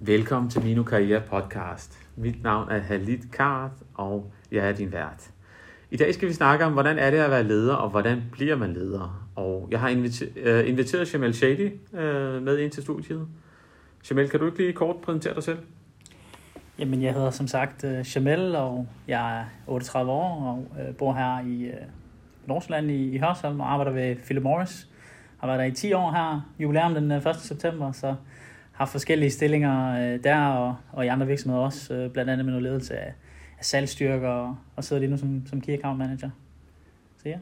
Velkommen til Minu Karriere Podcast. Mit navn er Halit Kart, og jeg er din vært. I dag skal vi snakke om, hvordan er det at være leder, og hvordan bliver man leder. Og jeg har øh, inviteret, Jamel Shady øh, med ind til studiet. Jamel, kan du ikke lige kort præsentere dig selv? Jamen, jeg hedder som sagt øh, Jamel, og jeg er 38 år og bor her i Nordsjælland i, Hørsholm og arbejder ved Philip Morris. Har været der i 10 år her, jubilæum den 1. september, så har forskellige stillinger øh, der og, og i andre virksomheder også, øh, blandt andet med noget ledelse af, af salgstyrker og, og sidder lige nu som, som key account manager. Så ja.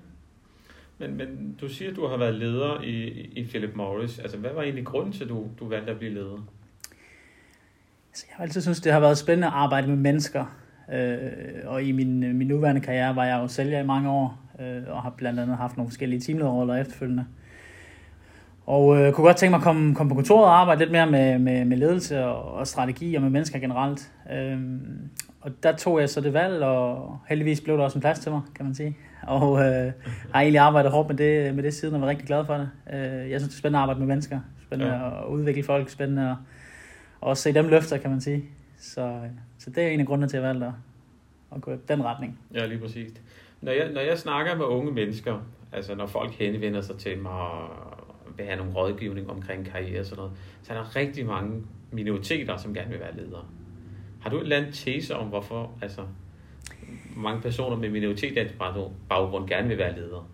Men, men du siger, at du har været leder i, i Philip Morris. Altså, hvad var egentlig grunden til, at du, du valgte at blive leder? Altså, jeg har altid synes, det har været spændende at arbejde med mennesker. Øh, og i min, min nuværende karriere var jeg jo sælger i mange år, øh, og har blandt andet haft nogle forskellige teamlederroller efterfølgende. Øh, og øh, kunne godt tænke mig at komme, komme på kontoret og arbejde lidt mere med, med, med ledelse og, og strategi og med mennesker generelt. Øhm, og der tog jeg så det valg, og heldigvis blev der også en plads til mig, kan man sige. Og øh, har egentlig arbejdet hårdt med det, med det siden, og var rigtig glad for det. Øh, jeg synes, det er spændende at arbejde med mennesker. Spændende ja. at udvikle folk, spændende at, også se dem løfter, kan man sige. Så, så det er en af grundene til, at jeg valgte at, at gå i den retning. Ja, lige præcis. Når jeg, når jeg snakker med unge mennesker, altså når folk henvender sig til mig vil have nogle rådgivning omkring karriere og sådan noget, så er der rigtig mange minoriteter, som gerne vil være ledere. Har du et eller andet tese om, hvorfor altså, mange personer med minoritetsbaggrund gerne vil være ledere?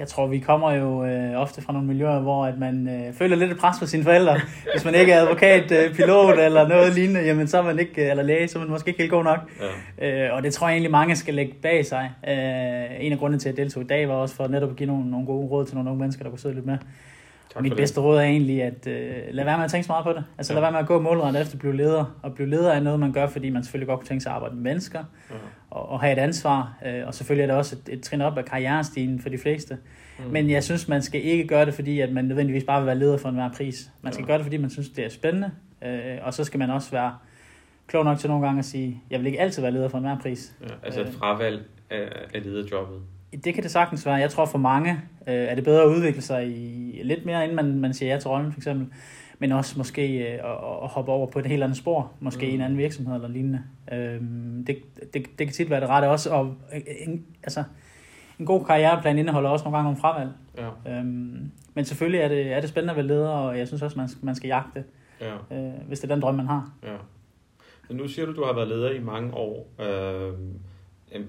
Jeg tror, vi kommer jo øh, ofte fra nogle miljøer, hvor at man øh, føler lidt et pres på sine forældre. Hvis man ikke er advokat, øh, pilot eller noget lignende, jamen så er man ikke, øh, eller læge, så er man måske ikke helt god nok. Ja. Øh, og det tror jeg egentlig, mange skal lægge bag sig. Øh, en af grundene til, at jeg deltog i dag, var også for netop at give nogle, nogle gode råd til nogle unge mennesker, der kunne sidde lidt med. Tak Mit bedste råd er egentlig, at øh, lad være med at tænke så meget på det. Altså ja. lad være med at gå målrettet efter at blive leder. Og blive leder er noget, man gør, fordi man selvfølgelig godt kunne tænke sig at arbejde med mennesker. Ja. Og, og have et ansvar. Øh, og selvfølgelig er det også et, et trin op af karrierestigen for de fleste. Mm. Men jeg synes, man skal ikke gøre det, fordi at man nødvendigvis bare vil være leder for enhver pris. Man skal ja. gøre det, fordi man synes, det er spændende. Øh, og så skal man også være klog nok til nogle gange at sige, jeg vil ikke altid være leder for enhver pris. Ja, altså et fravalg af, af lederjobbet. Det kan det sagtens være. Jeg tror for mange øh, er det bedre at udvikle sig i, lidt mere, inden man, man siger ja til rollen for eksempel. Men også måske øh, at, at hoppe over på et helt andet spor. Måske mm. i en anden virksomhed eller lignende. Øh, det, det, det kan tit være det rette også. Og, øh, en, altså, en god karriereplan indeholder også nogle gange nogle fravalg. Ja. Øhm, men selvfølgelig er det, er det spændende at være leder, og jeg synes også, man man skal jagte, ja. øh, hvis det er den drøm, man har. Ja. Men nu siger du, du har været leder i mange år. Øh,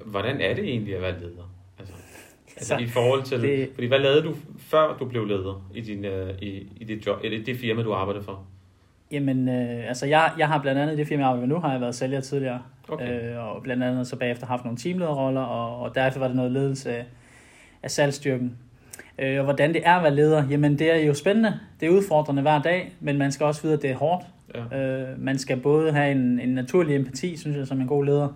hvordan er det egentlig at være leder? Altså, i forhold til... Det, fordi hvad lavede du, før du blev leder i, din, uh, i, i dit, job, eller det firma, du arbejdede for? Jamen, øh, altså jeg, jeg har blandt andet i det firma, jeg arbejder med nu, har jeg været sælger tidligere. Okay. Øh, og blandt andet så bagefter haft nogle teamlederroller, og, og derfor var det noget ledelse af, af salgsstyrken. Øh, og hvordan det er at være leder, jamen det er jo spændende. Det er udfordrende hver dag, men man skal også vide, at det er hårdt. Ja. Øh, man skal både have en, en naturlig empati, synes jeg, som en god leder.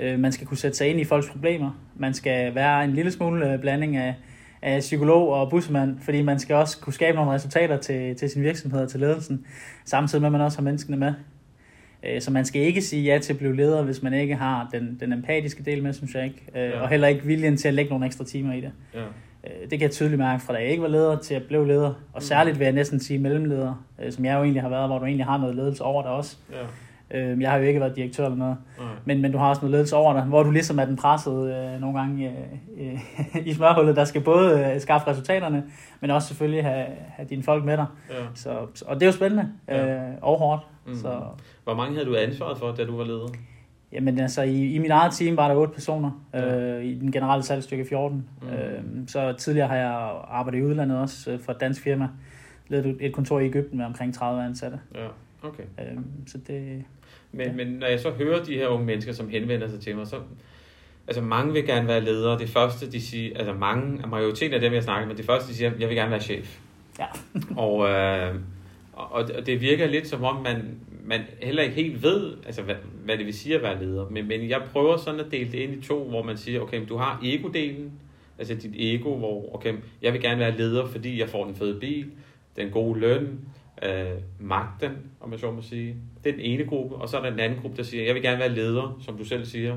Øh, man skal kunne sætte sig ind i folks problemer. Man skal være en lille smule øh, blanding af, af psykolog og busmand, fordi man skal også kunne skabe nogle resultater til, til sin virksomhed og til ledelsen, samtidig med, at man også har menneskene med. Øh, så man skal ikke sige ja til at blive leder, hvis man ikke har den, den empatiske del med, synes jeg ikke. Øh, ja. Og heller ikke viljen til at lægge nogle ekstra timer i det. Ja. Det kan jeg tydeligt mærke fra da jeg ikke var leder til at blive leder. Og mm. særligt vil jeg næsten sige mellemleder, som jeg jo egentlig har været, hvor du egentlig har noget ledelse over dig også. Ja. Øh, jeg har jo ikke været direktør eller noget. Mm. Men, men du har også noget ledelse over dig, hvor du ligesom er den pressede øh, nogle gange øh, øh, i smørhullet, der skal både øh, skaffe resultaterne, men også selvfølgelig have, have dine folk med dig. Ja. Så, og det er jo spændende ja. øh, og hårdt. Mm. Så. Hvor mange havde du ansvaret for, da du var leder? Jamen altså, i, i mit eget team var der otte personer, ja. øh, i den generelle salgsstyrke 14. Mm. Øh, så tidligere har jeg arbejdet i udlandet også øh, for et dansk firma. Ledet et kontor i Ægypten med omkring 30 ansatte. Ja, okay. Øh, så det, men, ja. men når jeg så hører de her unge mennesker, som henvender sig til mig, så altså mange vil gerne være ledere. Det første, de siger, altså mange, majoriteten af dem, jeg snakker med, det første, de siger, jeg vil gerne være chef. Ja. og, øh, og, og det virker lidt som om, man, man heller ikke helt ved, altså, hvad, hvad det vil sige at være leder. Men, men jeg prøver sådan at dele det ind i to, hvor man siger, okay, du har ego-delen, altså dit ego, hvor okay, jeg vil gerne være leder, fordi jeg får den fede bil, den gode løn, øh, magten, om man så må sige. Det er den ene gruppe, og så er der den anden gruppe, der siger, jeg vil gerne være leder, som du selv siger,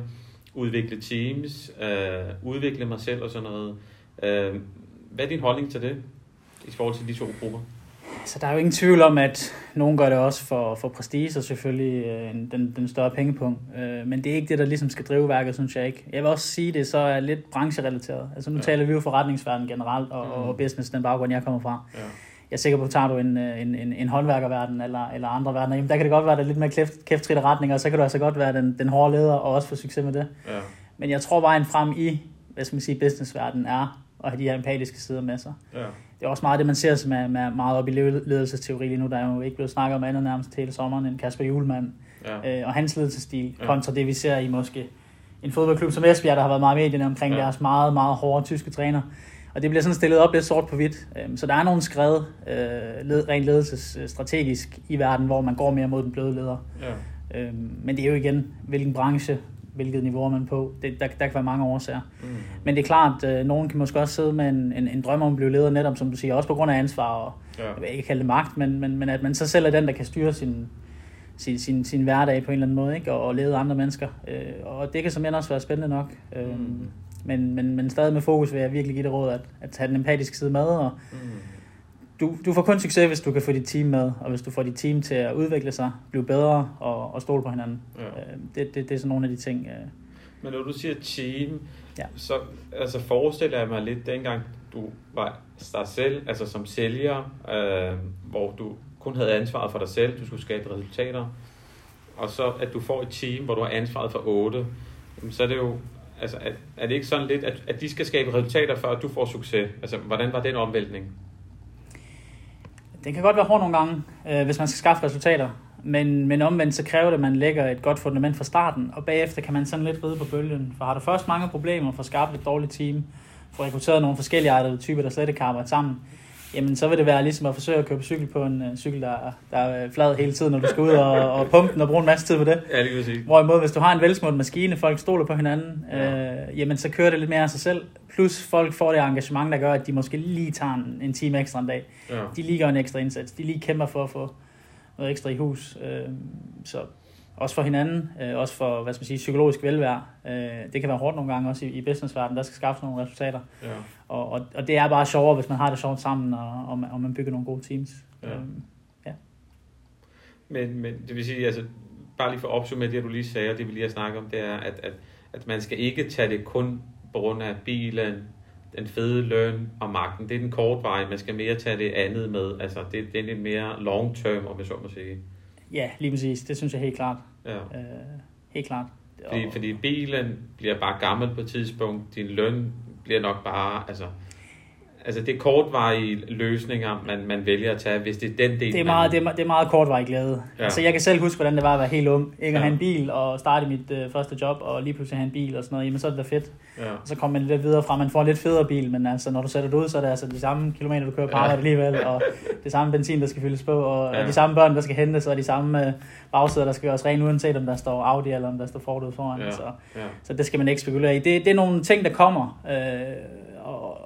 udvikle teams, øh, udvikle mig selv og sådan noget. Øh, hvad er din holdning til det, i forhold til de to grupper? Altså, der er jo ingen tvivl om, at nogen gør det også for, for prestige, og selvfølgelig øh, den, den større pengepunkt. Øh, men det er ikke det, der ligesom skal drive værket, synes jeg ikke. Jeg vil også sige, det så er lidt brancherelateret. Altså, nu ja. taler vi jo forretningsverden generelt, og, mm. og business, den baggrund, jeg kommer fra. Ja. Jeg er sikker på, at tager du en, øh, en, en, en håndværkerverden eller, eller andre verdener, jamen, der kan det godt være, at der er lidt mere kæft, kæftrit retning, og så kan du altså godt være den, den hårde leder, og også få succes med det. Ja. Men jeg tror, vejen frem i, hvad skal man sige, businessverdenen er, at have de her empatiske sider med sig. Ja det er også meget det, man ser som er, er meget op i ledelsesteori lige nu. Der er jo ikke blevet snakket om andet nærmest hele sommeren end Kasper Julemand ja. øh, og hans ledelsesstil, ja. kontra det, vi ser i måske en fodboldklub som Esbjerg, der har været meget medierne omkring ja. deres meget, meget hårde tyske træner. Og det bliver sådan stillet op lidt sort på hvidt. Øhm, så der er nogle skrevet øh, rent ledelsesstrategisk i verden, hvor man går mere mod den bløde leder. Ja. Øhm, men det er jo igen, hvilken branche hvilket niveau er man på. Det, der, der kan være mange årsager. Mm. Men det er klart, at øh, nogen kan måske også sidde med en, en, en drøm om at blive leder netop, som du siger, også på grund af ansvar og, ja. jeg vil ikke kalde det magt, men, men, men at man så selv er den, der kan styre sin, sin, sin, sin hverdag på en eller anden måde, ikke? Og, og lede andre mennesker. Øh, og det kan som også være spændende nok. Øh, mm. Men, men, men stadig med fokus vil jeg virkelig give det råd, at, at tage den empatiske side med, og mm du, du får kun succes, hvis du kan få dit team med, og hvis du får dit team til at udvikle sig, blive bedre og, og stole på hinanden. Ja. Øh, det, det, det er sådan nogle af de ting. Øh. Men når du siger team, ja. så altså forestiller jeg mig lidt dengang, du var dig selv, altså som sælger, øh, hvor du kun havde ansvaret for dig selv, du skulle skabe resultater, og så at du får et team, hvor du har ansvaret for otte, så er det jo altså, er, er det ikke sådan lidt, at, at de skal skabe resultater, for at du får succes? Altså, hvordan var den omvæltning? Den kan godt være hård nogle gange, øh, hvis man skal skaffe resultater. Men, men omvendt så kræver det, at man lægger et godt fundament fra starten, og bagefter kan man sådan lidt ride på bølgen. For har du først mange problemer for at skabe et dårligt team, for rekrutteret nogle forskellige typer, der slet ikke kan arbejde sammen, jamen så vil det være ligesom at forsøge at køre på cykel på en uh, cykel, der, der er flad hele tiden, når du skal ud og, og pumpe den og bruge en masse tid på det. Ja, det kan sige. Hvorimod, hvis du har en velsmurt maskine, folk stoler på hinanden, ja. øh, jamen så kører det lidt mere af sig selv. Plus folk får det engagement, der gør, at de måske lige tager en, en time ekstra en dag. Ja. De lige gør en ekstra indsats. De lige kæmper for at få noget ekstra i hus. Øh, så også for hinanden, øh, også for hvad skal man sige, psykologisk velvære. Øh, det kan være hårdt nogle gange også i, i businessverdenen, der skal skaffe nogle resultater. Ja. Og, og, og det er bare sjovere, hvis man har det sjovt sammen, og, og, man, og man bygger nogle gode teams. Ja. Øh, ja. Men, men det vil sige, altså, bare lige for at opsummere det, du lige sagde, og det vi lige har snakket om, det er, at, at, at man skal ikke tage det kun på grund af bilen, den fede løn og magten. Det er den korte vej. Man skal mere tage det andet med. Altså, det, det er lidt mere long term, om jeg så må sige. Ja, lige præcis. Det synes jeg helt klart. Ja. Øh, helt klart. Fordi, fordi bilen bliver bare gammel på et tidspunkt. Din løn bliver nok bare, altså, Altså det er kortvarige løsninger, man, man vælger at tage, hvis det er den del, det er meget, man... det, er, det er meget kortvarig glæde. Ja. Altså jeg kan selv huske, hvordan det var at være helt ung. Ikke at ja. have en bil og starte mit øh, første job, og lige pludselig have en bil og sådan noget. Jamen så er det da fedt. Ja. Og så kommer man lidt videre fra, man får en lidt federe bil, men altså når du sætter det ud, så er det altså de samme kilometer, du kører på arbejde alligevel, og det samme benzin, der skal fyldes på, og, ja. og de samme børn, der skal hentes, og de samme øh, bagsæder, der skal gøres rent, uanset om der står Audi eller om der står Ford ud foran. Ja. Så, ja. så det skal man ikke spekulere i. Det, det er nogle ting, der kommer. Øh, og,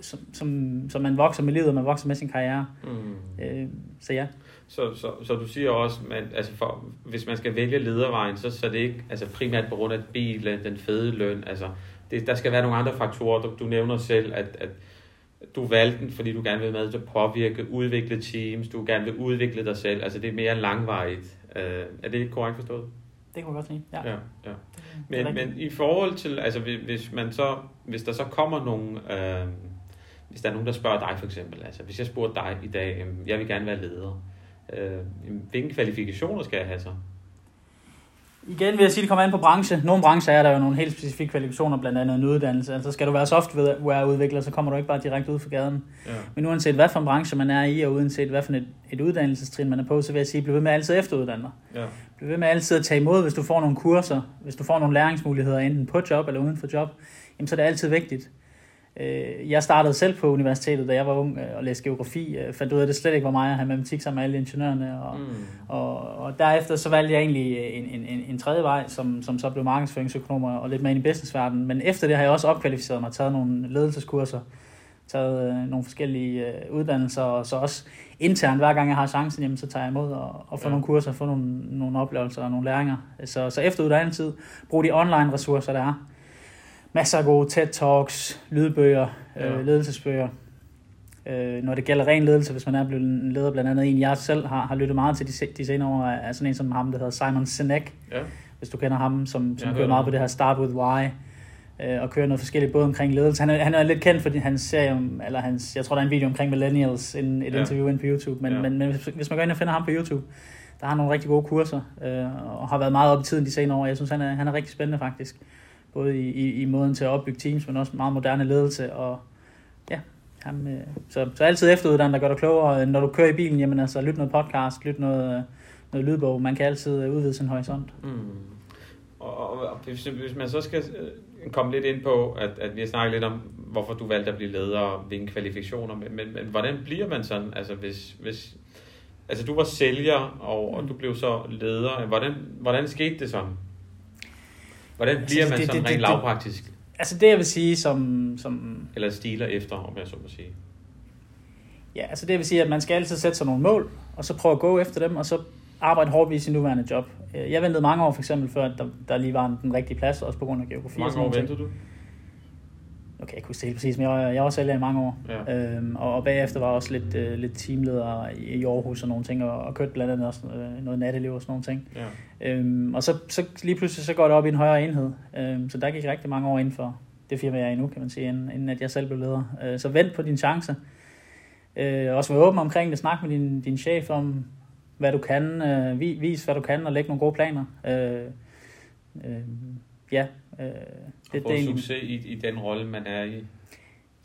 som, som, som man vokser med livet, og man vokser med sin karriere. Mm. Øh, så ja. Så, så, så du siger også, at altså for, hvis man skal vælge ledervejen, så, så er det ikke altså primært på grund af bilen, den fede løn. Altså, det, der skal være nogle andre faktorer. Du, du nævner selv, at, at du valgte den, fordi du gerne vil med til at påvirke, udvikle teams, du gerne vil udvikle dig selv. Altså det er mere langvarigt. Uh, er det ikke korrekt forstået? Det kunne jeg godt sige, ja. ja, ja. Men, men i forhold til, altså hvis, man så, hvis der så kommer nogle, øh, hvis der er nogen, der spørger dig for eksempel, altså hvis jeg spurgte dig i dag, jeg vil gerne være leder, øh, hvilke kvalifikationer skal jeg have så? Igen vil jeg sige, at det kommer an på branche. Nogle brancher er der jo nogle helt specifikke kvalifikationer, blandt andet en uddannelse. Altså skal du være softwareudvikler, så kommer du ikke bare direkte ud fra gaden. Ja. Men uanset hvad for en branche man er i, og uanset hvad for et, et uddannelsestrin man er på, så vil jeg sige, bliv ved med altid efteruddanne dig. Ja. Bliv ved med altid at tage imod, hvis du får nogle kurser, hvis du får nogle læringsmuligheder, enten på job eller uden for job, jamen så er det altid vigtigt. Øh, jeg startede selv på universitetet, da jeg var ung øh, og læste geografi. Jeg fandt ud af, at det slet ikke var mig at have matematik sammen med alle ingeniørerne. Og, mm. og, og derefter så valgte jeg egentlig en, en, en, en tredje vej, som, som så blev markedsføringsøkonomer og lidt mere ind i businessverdenen. Men efter det har jeg også opkvalificeret mig, taget nogle ledelseskurser, taget øh, nogle forskellige øh, uddannelser, og så også internt, hver gang jeg har chancen, jamen, så tager jeg imod og, og får ja. nogle kurser, får nogle, nogle oplevelser og nogle læringer. Så, så efter uddannelsen, brug de online ressourcer, der er masser af gode TED-talks, lydbøger, ja. øh, ledelsesbøger. Øh, når det gælder ren ledelse, hvis man er blevet en leder, blandt andet en, jeg selv har, har lyttet meget til de, de senere år, er sådan en som ham, der hedder Simon Sinek. Ja. Hvis du kender ham, som, som kører meget på det her Start With Why øh, og kører noget forskelligt både omkring ledelse. Han er, han er lidt kendt for hans serie, om, eller hans, jeg tror der er en video omkring millennials, en, et ja. interview inde på YouTube, men, ja. men, men hvis, man går ind og finder ham på YouTube, der har nogle rigtig gode kurser, øh, og har været meget op i tiden de senere år. Jeg synes, han er, han er rigtig spændende faktisk. Både i, i, i måden til at opbygge teams, men også meget moderne ledelse. Og ja, ham, øh, så, så altid efteruddannet, der gør dig klogere. Når du kører i bilen, jamen altså, lyt noget podcast, lyt noget, noget lydbog. Man kan altid udvide sin horisont. Mm. Og, og, hvis, hvis man så skal øh, komme lidt ind på, at, at vi har snakket lidt om, hvorfor du valgte at blive leder og hvilke kvalifikationer, men, men, men hvordan bliver man sådan? Altså hvis, hvis Altså du var sælger, og, og du blev så leder. Hvordan, hvordan skete det så? Hvordan altså, bliver altså, man det, sådan det, rent det, lavpraktisk? Altså det jeg vil sige som... som Eller stiler efter, om jeg så må sige. Ja, altså det vil sige, at man skal altid sætte sig nogle mål, og så prøve at gå efter dem, og så arbejde hårdt i sin nuværende job. Jeg ventede mange år for eksempel, før der, der lige var den rigtige plads, også på grund af geografi. Hvor mange år ventede du? Okay, jeg kunne se helt præcis, men jeg, jeg var sælger i mange år. Ja. Øhm, og, og, bagefter var jeg også lidt, øh, lidt teamleder i, i Aarhus og nogle ting, og, og kørte blandt andet også øh, noget natteliv og sådan nogle ting. Ja. Øhm, og så, så lige pludselig så går det op i en højere enhed. Øhm, så der gik rigtig mange år inden for det firma, jeg er i nu, kan man sige, inden, inden at jeg selv blev leder. Øh, så vent på din chance. Øh, også være åben omkring det. Snak med din, din chef om, hvad du kan. Øh, vis, hvad du kan, og læg nogle gode planer. Øh, øh, ja, øh, det, og få det succes i, i den rolle, man er i.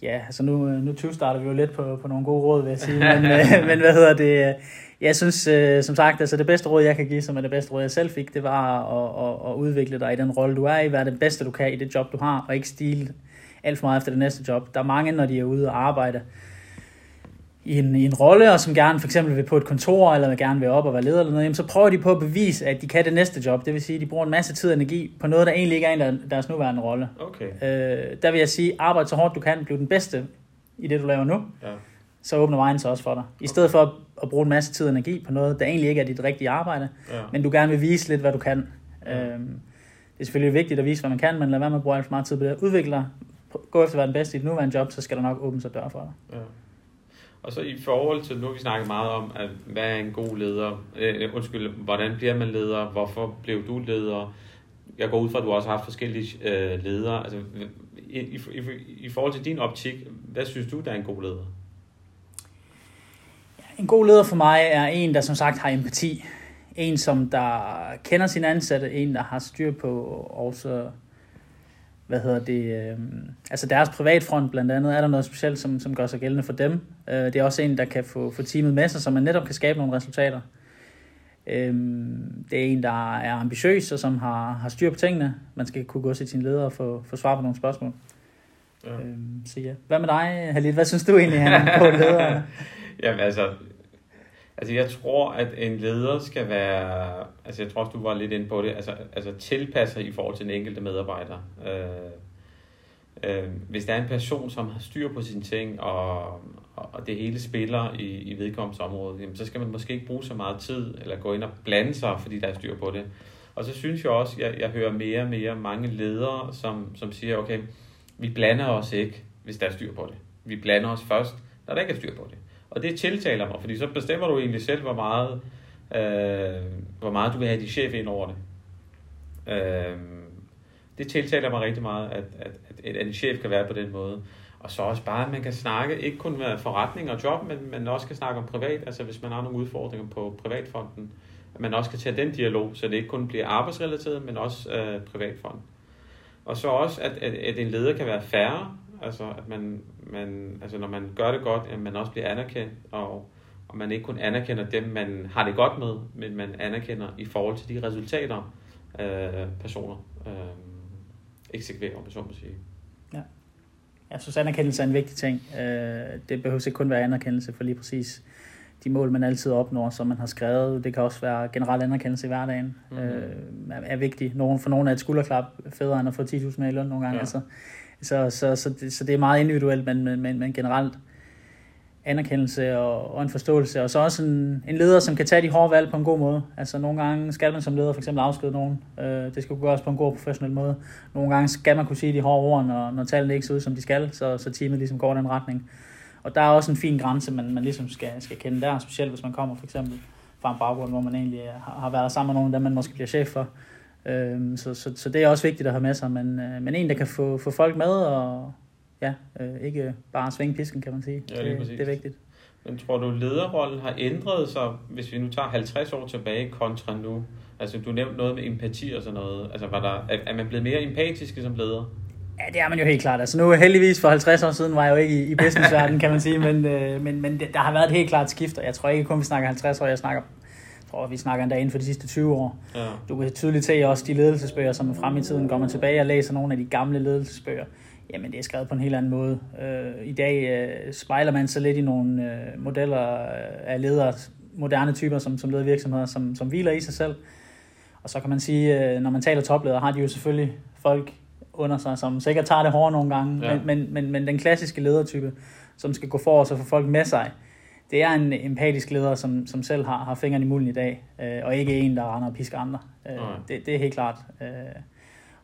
Ja, altså nu, nu 20 starter vi jo lidt på, på nogle gode råd, vil jeg sige. Men, øh, men hvad hedder det? Jeg synes, øh, som sagt, altså det bedste råd, jeg kan give, som er det bedste råd, jeg selv fik, det var at, at, at udvikle dig i den rolle, du er i. Være det bedste, du kan i det job, du har, og ikke stile alt for meget efter det næste job. Der er mange, når de er ude og arbejde, i en, i en rolle, og som gerne for eksempel vil på et kontor, eller vil gerne vil op og være leder eller noget, jamen, så prøver de på at bevise, at de kan det næste job. Det vil sige, at de bruger en masse tid og energi på noget, der egentlig ikke er en deres nuværende rolle. Okay. Øh, der vil jeg sige, arbejde så hårdt du kan, blive den bedste i det, du laver nu. Ja. Så åbner vejen så også for dig. I stedet for at bruge en masse tid og energi på noget, der egentlig ikke er dit rigtige arbejde, ja. men du gerne vil vise lidt, hvad du kan. Ja. Øh, det er selvfølgelig vigtigt at vise, hvad man kan, men lad være med at bruge alt for meget tid på det. Udvikle dig, gå efter at være den bedste i dit nuværende job, så skal der nok åbne sig dør for dig. Ja. Og så i forhold til, nu har vi snakket meget om, at hvad er en god leder, øh, øh, undskyld, hvordan bliver man leder, hvorfor blev du leder, jeg går ud fra, at du også har haft forskellige øh, ledere, altså i, i, i, i forhold til din optik, hvad synes du, der er en god leder? En god leder for mig er en, der som sagt har empati. En, som der kender sin ansatte, en, der har styr på også hvad hedder det, øh, altså deres privatfront blandt andet, er der noget specielt, som, som gør sig gældende for dem. Øh, det er også en, der kan få, få teamet med sig, så man netop kan skabe nogle resultater. Øh, det er en, der er ambitiøs, og som har, har styr på tingene. Man skal kunne gå til sin leder og få, få svar på nogle spørgsmål. Ja. Øh, så ja. Hvad med dig, Halid? Hvad synes du egentlig, han på leder? Jamen altså, Altså jeg tror, at en leder skal være, altså jeg tror også, du var lidt inde på det, altså, altså tilpasser i forhold til den enkelte medarbejder. Øh, øh, hvis der er en person, som har styr på sine ting, og, og det hele spiller i, i vedkommens område, jamen, så skal man måske ikke bruge så meget tid, eller gå ind og blande sig, fordi der er styr på det. Og så synes jeg også, jeg, jeg hører mere og mere mange ledere, som, som siger, okay, vi blander os ikke, hvis der er styr på det. Vi blander os først, når der ikke er styr på det. Og det tiltaler mig, fordi så bestemmer du egentlig selv, hvor meget, øh, hvor meget du vil have din chef ind over det. Øh, det tiltaler mig rigtig meget, at, at, at, at en chef kan være på den måde. Og så også bare, at man kan snakke, ikke kun med forretning og job, men man også kan snakke om privat, altså hvis man har nogle udfordringer på privatfonden, at man også kan tage den dialog, så det ikke kun bliver arbejdsrelateret, men også øh, privatfond. Og så også, at, at, at en leder kan være færre, Altså, at man, man, altså når man gør det godt, at man også bliver anerkendt, og, og man ikke kun anerkender dem, man har det godt med, men man anerkender i forhold til de resultater, øh, personer øh, eksekverer, om så må sige. Ja. Jeg synes, anerkendelse er en vigtig ting. Øh, det behøver ikke kun være anerkendelse for lige præcis de mål, man altid opnår, som man har skrevet. Det kan også være generel anerkendelse i hverdagen. Mm-hmm. Øh, er, er vigtigt. Nogen, for nogle er et skulderklap federe end at få 10.000 med i løn nogle gange. Ja. Altså, så, så, så, det, så det er meget individuelt, men, men, men, men generelt anerkendelse og, og en forståelse, og så også en, en leder, som kan tage de hårde valg på en god måde. Altså nogle gange skal man som leder for eksempel afskede nogen. Øh, det skal kunne gøres på en god professionel måde. Nogle gange skal man kunne sige de hårde ord, når, når tallene ikke ser ud, som de skal, så, så teamet ligesom går den retning. og der er også en fin grænse, man, man ligesom skal, skal kende der, specielt hvis man kommer for eksempel fra en baggrund, hvor man egentlig har, har været sammen med nogen, der man måske bliver chef for. Øhm, så, så, så det er også vigtigt at have med sig, men, øh, men en, der kan få, få folk med, og ja, øh, ikke bare svinge pisken, kan man sige. Ja, det, det er vigtigt. Men tror du, lederrollen har ændret sig, hvis vi nu tager 50 år tilbage kontra nu? Altså, du nævnte noget med empati og sådan noget. Altså, var der, er, man blevet mere empatisk som leder? Ja, det er man jo helt klart. Altså nu heldigvis for 50 år siden var jeg jo ikke i, i businessverdenen, kan man sige, men, øh, men, men det, der har været et helt klart skift, og jeg tror ikke kun, vi snakker 50 år, jeg snakker tror, vi snakker endda inden for de sidste 20 år. Ja. Du kan tydeligt se også de ledelsesbøger, som er frem i tiden. Går man tilbage og læser nogle af de gamle ledelsesbøger, jamen det er skrevet på en helt anden måde. Øh, I dag øh, spejler man sig lidt i nogle øh, modeller af ledere, moderne typer, som, som leder virksomheder, som, som hviler i sig selv. Og så kan man sige, øh, når man taler topledere, har de jo selvfølgelig folk under sig, som sikkert tager det hårdt nogle gange, ja. men, men, men, men den klassiske ledertype, som skal gå for og få folk med sig, det er en empatisk leder, som, som selv har, har fingeren i mulden i dag, øh, og ikke en, der render og pisker andre. Øh, det, det er helt klart. Øh,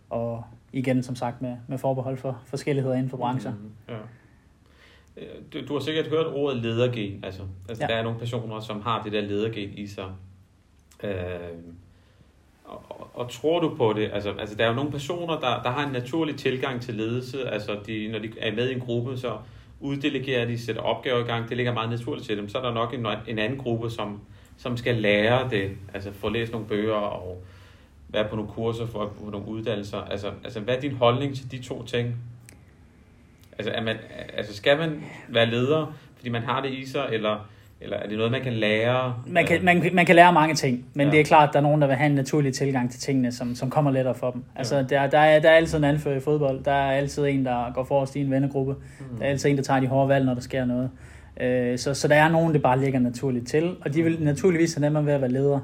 og igen, som sagt, med, med forbehold for forskelligheder inden for brancher. Mm, ja. Øh, du, du har sikkert hørt ordet ledergen. Altså, altså ja. der er nogle personer, som har det der ledergen i sig. Øh, og, og, og tror du på det? Altså, altså der er jo nogle personer, der, der har en naturlig tilgang til ledelse. Altså de, når de er med i en gruppe, så uddelegerer de, sætter opgaver i gang. Det ligger meget naturligt til dem. Så er der nok en, en anden gruppe, som, som skal lære det. Altså få læst nogle bøger og være på nogle kurser, for på nogle uddannelser. Altså, altså hvad er din holdning til de to ting? Altså, er man, altså skal man være leder, fordi man har det i sig, eller eller er det noget, man kan lære? Man kan, man, man kan lære mange ting, men ja. det er klart, at der er nogen, der vil have en naturlig tilgang til tingene, som, som kommer lettere for dem. Altså, ja. der, der, er, der er altid en anfører i fodbold. Der er altid en, der går forrest i en vennegruppe. Mm. Der er altid en, der tager de hårde valg, når der sker noget. Øh, så, så der er nogen, det bare ligger naturligt til, og de vil naturligvis have nemmere ved at være ledere.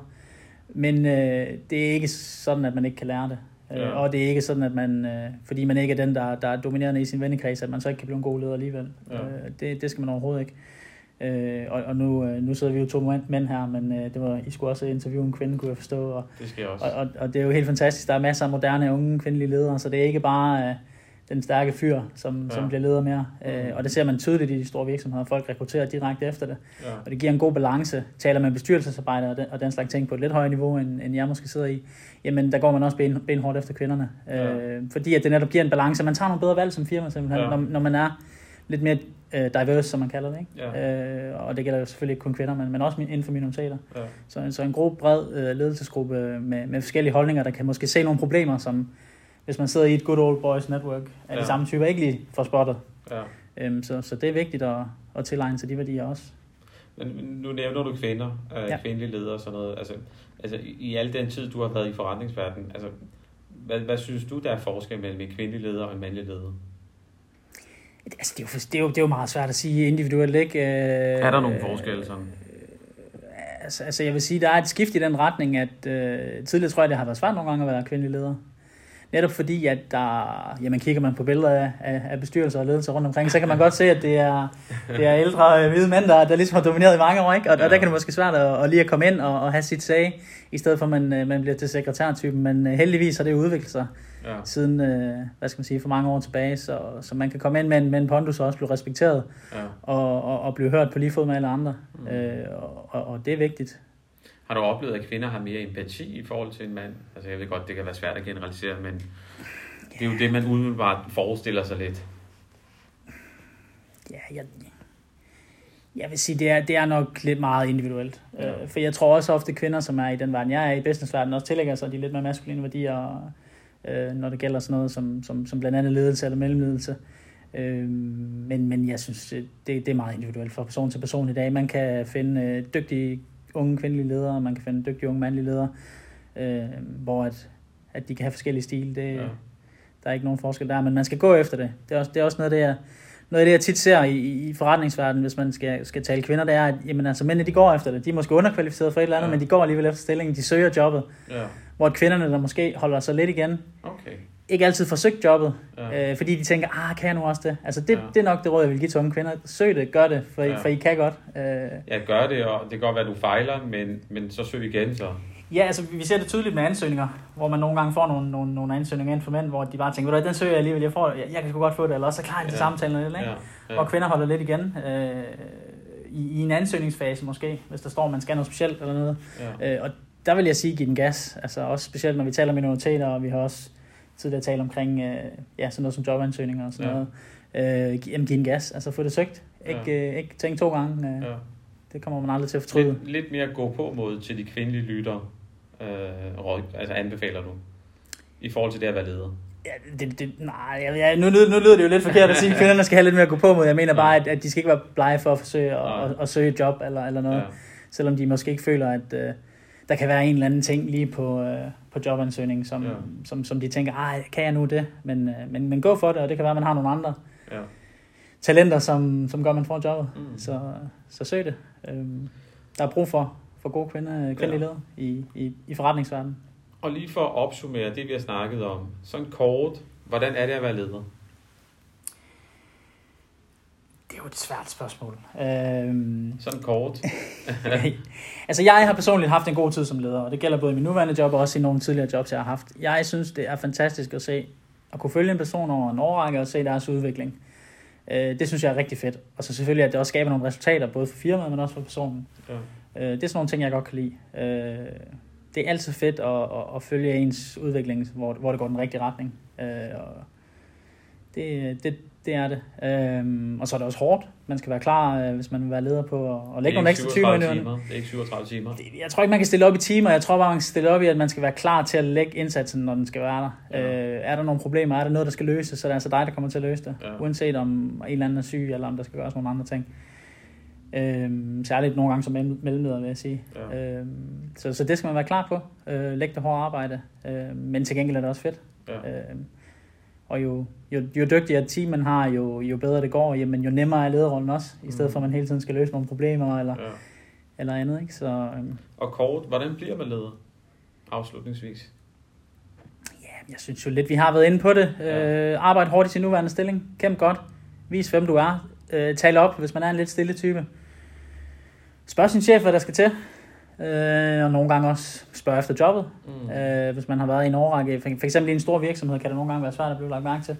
Men øh, det er ikke sådan, at man ikke kan lære det. Øh, ja. Og det er ikke sådan, at man, øh, fordi man ikke er den, der, der er dominerende i sin vennekreds, at man så ikke kan blive en god leder alligevel. Ja. Øh, det, det skal man overhovedet ikke. Øh, og, og nu, øh, nu sidder vi jo to mænd her, men øh, det var, I skulle også interviewe en kvinde, kunne jeg forstå. Og, det skal jeg også. Og, og, og det er jo helt fantastisk. Der er masser af moderne, unge kvindelige ledere, så det er ikke bare øh, den stærke fyr, som, ja. som bliver leder mere. Øh, og det ser man tydeligt i de store virksomheder. Folk rekrutterer direkte efter det. Ja. Og det giver en god balance. Taler man bestyrelsesarbejder og den, og den slags ting på et lidt højere niveau, end, end jeg måske sidder i, jamen der går man også ben, benhårdt efter kvinderne. Ja. Øh, fordi at det netop giver en balance. Man tager nogle bedre valg som firma, simpelthen, ja. når, når man er lidt mere øh, diverse, som man kalder det. Ikke? Ja. Øh, og det gælder jo selvfølgelig ikke kun kvinder, men, men også inden for minoriteter. Ja. Så, så en god, bred øh, ledelsesgruppe med, med forskellige holdninger, der kan måske se nogle problemer, som hvis man sidder i et good old boys network af ja. de samme typer, ikke lige får spottet. Ja. Øhm, så, så det er vigtigt at, at tilegne sig de værdier også. Men nu nævner du kvinder, øh, ja. kvindelige ledere og sådan noget. Altså, altså i al den tid, du har været i forretningsverdenen, altså, hvad, hvad synes du, der er forskel mellem en kvindelig leder og en mandlig leder? Altså, det, er jo, det, er jo, det er jo meget svært at sige individuelt, ikke? Er der nogle forskelle sådan? Altså, altså, jeg vil sige, der er et skift i den retning, at øh, tidligere tror jeg, det har været svært nogle gange at være kvindelig leder. Netop fordi, at der, jamen kigger man på billeder af, af, bestyrelser og ledelser rundt omkring, så kan man godt se, at det er, det er ældre øh, hvide mænd, der, der ligesom har domineret i mange år, ikke? Og, ja. og der kan det måske svært at, at lige at komme ind og, og have sit sag, i stedet for at man, øh, man bliver til sekretærtypen. Men uh, heldigvis har det udviklet sig ja. siden, hvad skal man sige, for mange år tilbage, så, så man kan komme ind med en, med en pondus og også blive respekteret, ja. og, og, og blive hørt på lige fod med alle andre. Mm. Uh, og, og det er vigtigt. Har du oplevet, at kvinder har mere empati i forhold til en mand? Altså jeg ved godt, det kan være svært at generalisere, men det er jo det, man umiddelbart forestiller sig lidt. Ja, jeg, jeg vil sige, det er, det er nok lidt meget individuelt. Ja. Øh, for jeg tror også ofte kvinder, som er i den verden, jeg er i businessverdenen, også tillægger sig de lidt mere maskuline værdier, øh, når det gælder sådan noget som, som, som blandt andet ledelse eller mellemledelse. Øh, men, men jeg synes, det, det er meget individuelt fra person til person i dag. Man kan finde øh, dygtige unge kvindelige ledere, og man kan finde dygtige unge mandlige ledere, øh, hvor at, at de kan have forskellige stil. Det, ja. Der er ikke nogen forskel der, men man skal gå efter det. Det er også, det er også noget, det er, noget af det, jeg tit ser i, i forretningsverdenen, hvis man skal, skal tale kvinder, det er, at jamen, altså, mændene de går efter det. De er måske underkvalificeret for et eller andet, ja. men de går alligevel efter stillingen. De søger jobbet. Ja. Hvor kvinderne, der måske holder sig lidt igen, okay. Ikke altid forsøgt jobbet, ja. øh, fordi de tænker, ah, kan jeg nu også det? Altså det, ja. det er nok det råd, jeg vil give til unge kvinder. Søg det, gør det, for, ja. for I kan godt. Øh. Ja, gør det, og det kan godt være, at du fejler, men, men så søg igen så. Ja, altså vi ser det tydeligt med ansøgninger, hvor man nogle gange får nogle, nogle, nogle ansøgninger ind for mænd, hvor de bare tænker, ved du den søger jeg alligevel, jeg, får, jeg, jeg kan sgu godt få det, eller også så klar til ja. samtalen lidt, ikke? Ja. Ja. Hvor kvinder holder lidt igen øh, i, i en ansøgningsfase måske, hvis der står, at man skal noget specielt eller noget. Ja. Øh, og der vil jeg sige, give den gas, altså også specielt når vi taler minoriteter, og vi har også tidligere talt omkring øh, ja, sådan noget som jobansøgninger og sådan ja. noget. Øh, jamen, give den gas, altså få det søgt. Ikke, ja. øh, ikke tænke to gange. Øh, ja. Det kommer man aldrig til at fortryde. Lidt, lidt mere gå på mod til de kvindelige lyttere øh, råd, altså anbefaler du, i forhold til det at være leder? Ja, det, det, nej, ja, nu, lyder, nu lyder det jo lidt forkert at sige, at kvinderne skal have lidt mere at gå på mod. Jeg mener bare, at, at de skal ikke være blege for at forsøge at, at, at søge et job eller, eller noget. Ja. Selvom de måske ikke føler, at uh, der kan være en eller anden ting lige på, uh, på jobansøgningen, som, ja. som, som de tænker, ej, kan jeg nu det? Men, uh, men, men gå for det, og det kan være, at man har nogle andre ja. talenter, som, som gør, at man får jobbet. Mm. Så, så søg det. Um, der er brug for for gode kvinder, kvindelige ja. ledere i, i, i forretningsverdenen. Og lige for at opsummere det, vi har snakket om, sådan kort, hvordan er det at være leder? Det er jo et svært spørgsmål. Øhm, sådan kort. altså jeg har personligt haft en god tid som leder, og det gælder både i min nuværende job og også i nogle tidligere jobs, jeg har haft. Jeg synes, det er fantastisk at se, at kunne følge en person over en årrække og se deres udvikling. Øh, det synes jeg er rigtig fedt. Og så selvfølgelig, at det også skaber nogle resultater, både for firmaet, men også for personen. Ja. Øh, det er sådan nogle ting, jeg godt kan lide. Øh, det er altid fedt at, at, at følge ens udvikling, hvor, hvor det går den rigtige retning. Øh, og det, det, det er det. Øhm, og så er det også hårdt. Man skal være klar, øh, hvis man vil være leder på at, at lægge nogle ekstra timer. Det er ikke 37 timer. Det, jeg tror ikke, man kan stille op i timer. Jeg tror bare, man kan stille op i, at man skal være klar til at lægge indsatsen, når den skal være der. Ja. Øh, er der nogle problemer? Er der noget, der skal løses? Så det er altså dig, der kommer til at løse det. Ja. Uanset om en eller anden er syg, eller om der skal gøres nogle andre ting. Øhm, særligt nogle gange som mellemleder, vil jeg sige. Ja. Øhm, så, så det skal man være klar på. Øh, læg det hårde arbejde. Øh, men til gengæld er det også fedt. Ja. Øhm, og jo, jo, jo dygtigere team man har, jo, jo bedre det går, jamen, jo nemmere er lederrollen også, i stedet mm. for at man hele tiden skal løse nogle problemer eller, ja. eller andet. Ikke? Så, øhm. Og kort, hvordan bliver man leder afslutningsvis? Ja, jeg synes jo lidt, vi har været inde på det. Ja. Øh, arbejde hårdt i sin nuværende stilling. Kæmpe godt. Vis, hvem du er. Øh, tale op, hvis man er en lidt stille type. Spørg sin chef, hvad der skal til. Øh, og nogle gange også spørge efter jobbet. Mm. Øh, hvis man har været i en årrække, for, for eksempel i en stor virksomhed, kan det nogle gange være svært at blive lagt mærke til.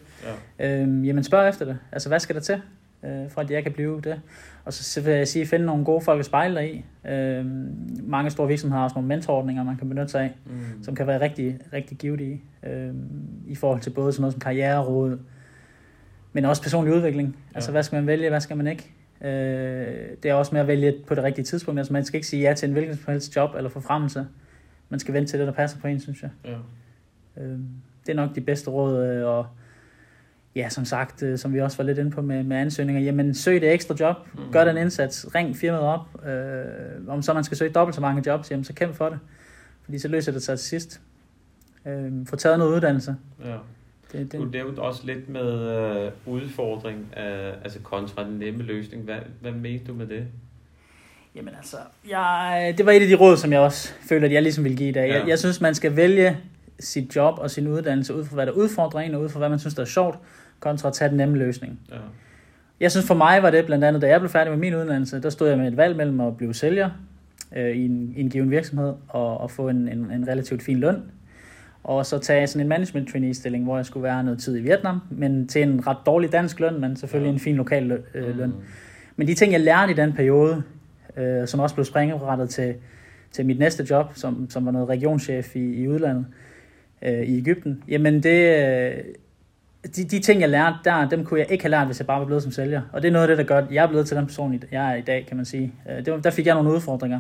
Ja. Øh, jamen spørg efter det. Altså, hvad skal der til, øh, for at jeg kan blive det? Og så vil jeg sige, finde nogle gode folk at spejle dig i. Øh, mange store virksomheder har også nogle mentorordninger, man kan benytte sig af, mm. som kan være rigtig, rigtig givetige øh, i forhold til både sådan noget som karriereråd, men også personlig udvikling. Ja. Altså, hvad skal man vælge, hvad skal man ikke? Øh, det er også med at vælge på det rigtige tidspunkt. Altså, man skal ikke sige ja til en hvilken som helst job eller forfremmelse. Man skal vente til det, der passer på en, synes jeg. Ja. Øh, det er nok de bedste råd, øh, og ja, som sagt, øh, som vi også var lidt inde på med, med ansøgninger, jamen søg det ekstra job, mm. gør den indsats, ring firmaet op, øh, om så man skal søge dobbelt så mange jobs, jamen så kæmp for det, fordi så løser det sig til sidst. Øh, få taget noget uddannelse. Ja. Det, det. Du nævnte også lidt med øh, udfordring, øh, altså kontra den nemme løsning. Hvad, hvad mente du med det? Jamen altså, jeg, det var et af de råd, som jeg også føler, at jeg ligesom vil give i dag. Ja. Jeg, jeg synes, man skal vælge sit job og sin uddannelse ud fra, hvad der udfordrer en, og ud fra, hvad man synes, der er sjovt, kontra at tage den nemme løsning. Ja. Jeg synes for mig var det blandt andet, da jeg blev færdig med min uddannelse, der stod jeg med et valg mellem at blive sælger øh, i, en, i en given virksomhed og, og få en, en, en relativt fin løn, og så tage sådan en management trainee stilling, hvor jeg skulle være noget tid i Vietnam, men til en ret dårlig dansk løn, men selvfølgelig en fin lokal løn. Øh, løn. Mm. Men de ting, jeg lærte i den periode, øh, som også blev springetrettet til, til mit næste job, som, som var noget regionschef i, i udlandet, øh, i Ægypten, jamen det, øh, de, de ting, jeg lærte der, dem kunne jeg ikke have lært, hvis jeg bare var blevet som sælger. Og det er noget af det, der gør, at jeg er blevet til den person, jeg er i dag, kan man sige. Øh, det var, der fik jeg nogle udfordringer.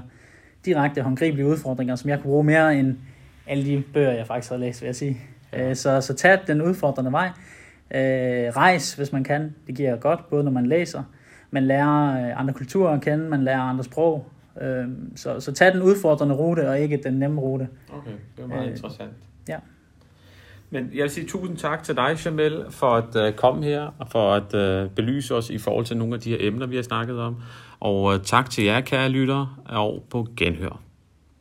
Direkte håndgribelige udfordringer, som jeg kunne bruge mere end alle de bøger, jeg faktisk har læst, vil jeg sige. Ja. Øh, så, så tag den udfordrende vej. Øh, rejs, hvis man kan. Det giver godt, både når man læser. Man lærer øh, andre kulturer at kende, man lærer andre sprog. Øh, så, så tag den udfordrende rute, og ikke den nemme rute. Okay, det er meget øh, interessant. Ja. Men jeg vil sige tusind tak til dig, Jamel, for at uh, komme her, og for at uh, belyse os i forhold til nogle af de her emner, vi har snakket om. Og uh, tak til jer, kære lyttere, og på genhør.